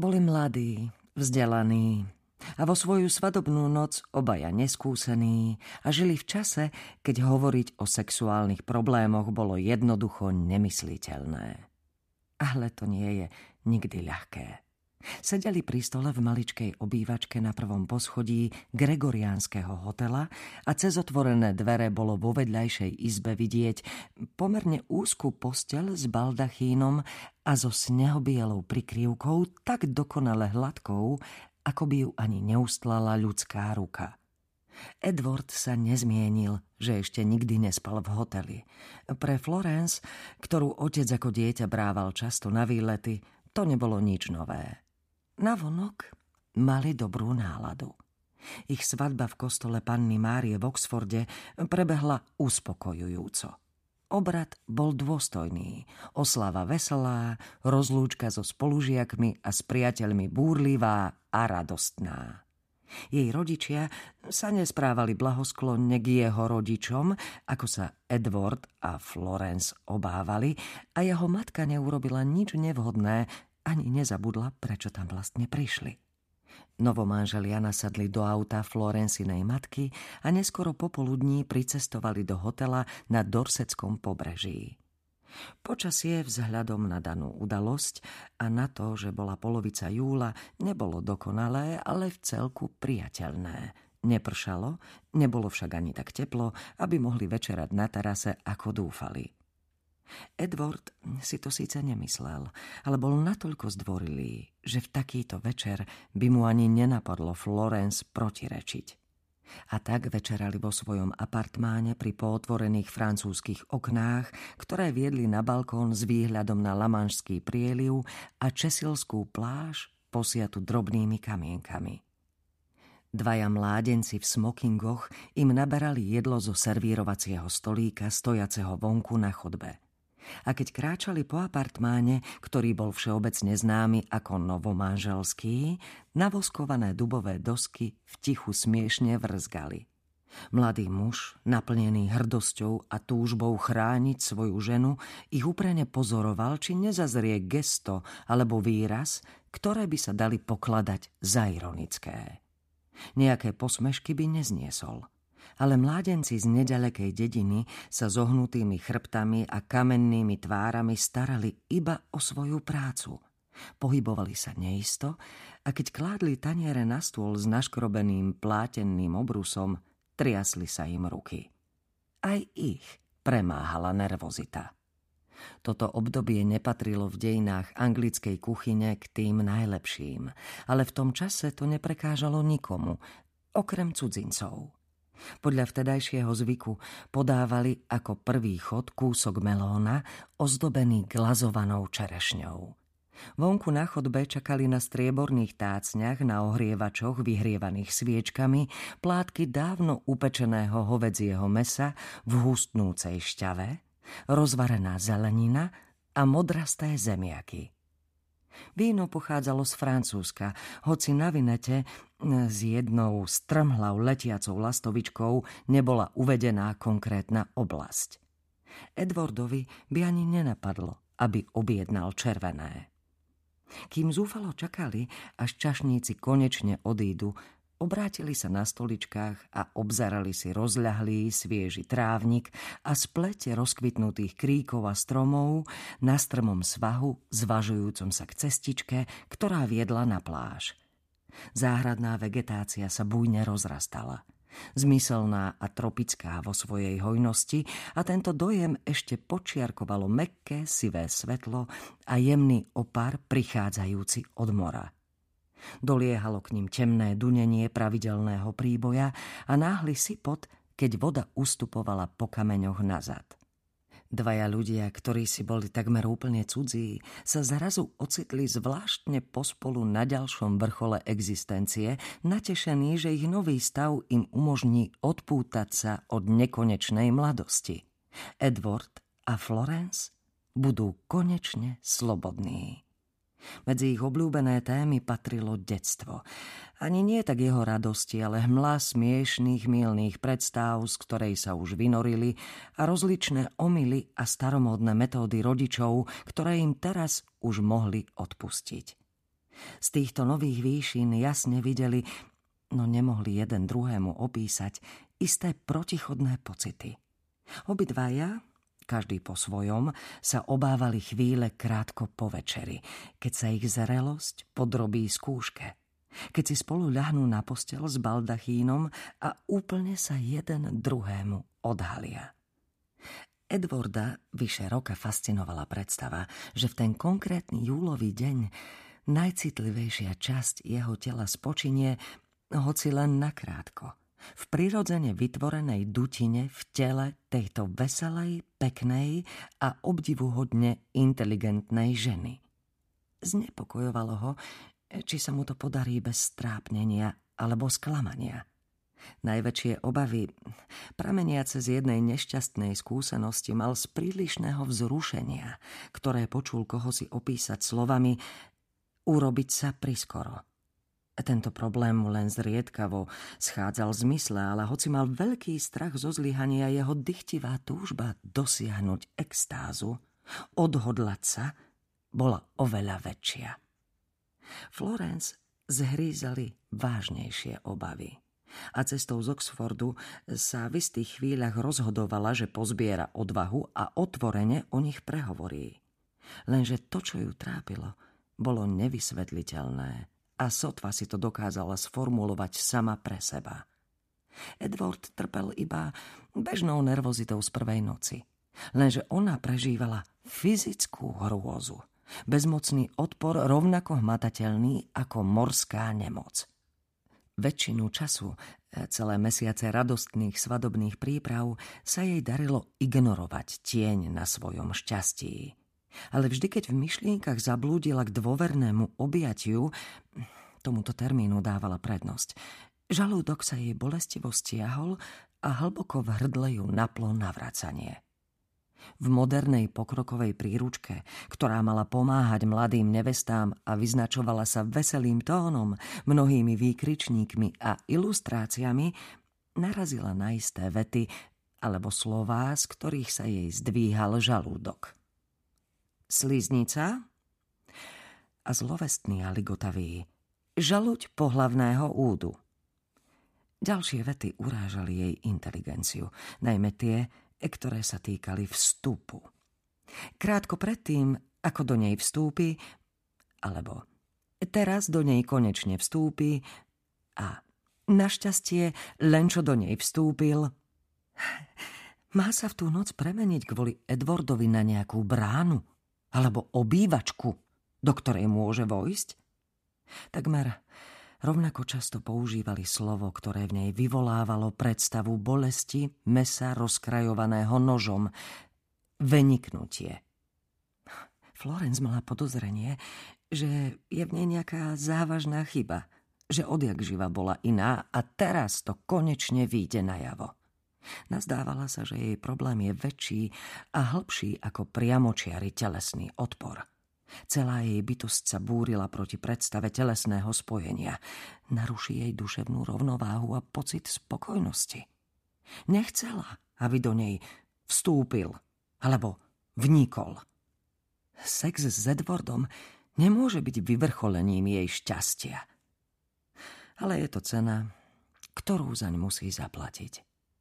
Boli mladí, vzdelaní a vo svoju svadobnú noc obaja neskúsení a žili v čase, keď hovoriť o sexuálnych problémoch bolo jednoducho nemysliteľné. Ale to nie je nikdy ľahké. Sedeli pri stole v maličkej obývačke na prvom poschodí Gregoriánskeho hotela a cez otvorené dvere bolo vo vedľajšej izbe vidieť pomerne úzku postel s baldachínom a so snehobielou prikryvkou tak dokonale hladkou, ako by ju ani neustlala ľudská ruka. Edward sa nezmienil, že ešte nikdy nespal v hoteli. Pre Florence, ktorú otec ako dieťa brával často na výlety, to nebolo nič nové. Navonok mali dobrú náladu. Ich svadba v kostole panny Márie v Oxforde prebehla uspokojujúco. Obrad bol dôstojný, oslava veselá, rozlúčka so spolužiakmi a s priateľmi búrlivá a radostná. Jej rodičia sa nesprávali blahosklonne k jeho rodičom, ako sa Edward a Florence obávali, a jeho matka neurobila nič nevhodné, ani nezabudla, prečo tam vlastne prišli. Novomanželia nasadli do auta Florencinej matky a neskoro popoludní pricestovali do hotela na Dorseckom pobreží. Počasie vzhľadom na danú udalosť a na to, že bola polovica júla, nebolo dokonalé, ale v celku priateľné. Nepršalo, nebolo však ani tak teplo, aby mohli večerať na terase, ako dúfali. Edward si to síce nemyslel, ale bol natoľko zdvorilý, že v takýto večer by mu ani nenapadlo Florence protirečiť. A tak večerali vo svojom apartmáne pri pootvorených francúzskych oknách, ktoré viedli na balkón s výhľadom na Lamanšský prieliv a Česilskú pláž posiatu drobnými kamienkami. Dvaja mládenci v smokingoch im naberali jedlo zo servírovacieho stolíka stojaceho vonku na chodbe a keď kráčali po apartmáne, ktorý bol všeobecne známy ako novomanželský, navoskované dubové dosky v tichu smiešne vrzgali. Mladý muž, naplnený hrdosťou a túžbou chrániť svoju ženu, ich úprene pozoroval, či nezazrie gesto alebo výraz, ktoré by sa dali pokladať za ironické. Nejaké posmešky by nezniesol – ale mládenci z nedalekej dediny sa zohnutými chrbtami a kamennými tvárami starali iba o svoju prácu. Pohybovali sa neisto a keď kládli taniere na stôl s naškrobeným plátenným obrusom, triasli sa im ruky. Aj ich premáhala nervozita. Toto obdobie nepatrilo v dejinách anglickej kuchyne k tým najlepším, ale v tom čase to neprekážalo nikomu, okrem cudzincov. Podľa vtedajšieho zvyku podávali ako prvý chod kúsok melóna ozdobený glazovanou čerešňou. Vonku na chodbe čakali na strieborných tácniach na ohrievačoch vyhrievaných sviečkami plátky dávno upečeného hovedzieho mesa v hustnúcej šťave, rozvarená zelenina a modrasté zemiaky. Víno pochádzalo z Francúzska, hoci na vinete s jednou strmhlav letiacou lastovičkou nebola uvedená konkrétna oblasť. Edwardovi by ani nenapadlo, aby objednal červené. Kým zúfalo čakali, až čašníci konečne odídu, Obrátili sa na stoličkách a obzarali si rozľahlý, svieži trávnik a splete rozkvitnutých kríkov a stromov na strmom svahu, zvažujúcom sa k cestičke, ktorá viedla na pláž. Záhradná vegetácia sa bujne rozrastala. Zmyselná a tropická vo svojej hojnosti a tento dojem ešte počiarkovalo mekké, sivé svetlo a jemný opar prichádzajúci od mora – Doliehalo k ním temné dunenie pravidelného príboja a náhly sypot, keď voda ustupovala po kameňoch nazad. Dvaja ľudia, ktorí si boli takmer úplne cudzí, sa zrazu ocitli zvláštne pospolu na ďalšom vrchole existencie, natešení, že ich nový stav im umožní odpútať sa od nekonečnej mladosti. Edward a Florence budú konečne slobodní. Medzi ich obľúbené témy patrilo detstvo. Ani nie tak jeho radosti, ale hmla smiešných milných predstav, z ktorej sa už vynorili a rozličné omily a staromódne metódy rodičov, ktoré im teraz už mohli odpustiť. Z týchto nových výšin jasne videli, no nemohli jeden druhému opísať, isté protichodné pocity. Obidvaja, každý po svojom, sa obávali chvíle krátko po večeri, keď sa ich zrelosť podrobí skúške. Keď si spolu ľahnú na postel s baldachínom a úplne sa jeden druhému odhalia. Edwarda vyše roka fascinovala predstava, že v ten konkrétny júlový deň najcitlivejšia časť jeho tela spočinie, hoci len nakrátko, v prirodzene vytvorenej dutine v tele tejto veselej, peknej a obdivuhodne inteligentnej ženy. Znepokojovalo ho, či sa mu to podarí bez strápnenia alebo sklamania – Najväčšie obavy, prameniace z jednej nešťastnej skúsenosti, mal z prílišného vzrušenia, ktoré počul koho si opísať slovami urobiť sa priskoro. Tento problém mu len zriedkavo schádzal z mysle, ale hoci mal veľký strach zo zlyhania, jeho dychtivá túžba dosiahnuť extázu, odhodlať sa, bola oveľa väčšia. Florence zhrízali vážnejšie obavy a cestou z Oxfordu sa v istých chvíľach rozhodovala, že pozbiera odvahu a otvorene o nich prehovorí. Lenže to, čo ju trápilo, bolo nevysvetliteľné a sotva si to dokázala sformulovať sama pre seba. Edward trpel iba bežnou nervozitou z prvej noci. Lenže ona prežívala fyzickú hrôzu. Bezmocný odpor rovnako hmatateľný ako morská nemoc. Väčšinu času, e, celé mesiace radostných svadobných príprav, sa jej darilo ignorovať tieň na svojom šťastí. Ale vždy, keď v myšlienkach zablúdila k dôvernému objatiu, tomuto termínu dávala prednosť. Žalúdok sa jej bolestivo stiahol a hlboko v hrdle ju naplo navracanie. V modernej pokrokovej príručke, ktorá mala pomáhať mladým nevestám a vyznačovala sa veselým tónom, mnohými výkričníkmi a ilustráciami, narazila na isté vety alebo slová, z ktorých sa jej zdvíhal žalúdok. Sliznica a zlovestný a ligotavý žaluť pohlavného údu. Ďalšie vety urážali jej inteligenciu, najmä tie, ktoré sa týkali vstupu. Krátko predtým, ako do nej vstúpi, alebo teraz do nej konečne vstúpi a našťastie len čo do nej vstúpil, má sa v tú noc premeniť kvôli Edwardovi na nejakú bránu alebo obývačku, do ktorej môže vojsť? Takmer rovnako často používali slovo, ktoré v nej vyvolávalo predstavu bolesti mesa rozkrajovaného nožom. Veniknutie. Florence mala podozrenie, že je v nej nejaká závažná chyba, že odjak živa bola iná a teraz to konečne vyjde najavo. Nazdávala sa, že jej problém je väčší a hlbší ako priamočiary telesný odpor. Celá jej bytosť sa búrila proti predstave telesného spojenia. Naruší jej duševnú rovnováhu a pocit spokojnosti. Nechcela, aby do nej vstúpil alebo vnikol. Sex s Edwardom nemôže byť vyvrcholením jej šťastia. Ale je to cena, ktorú zaň musí zaplatiť.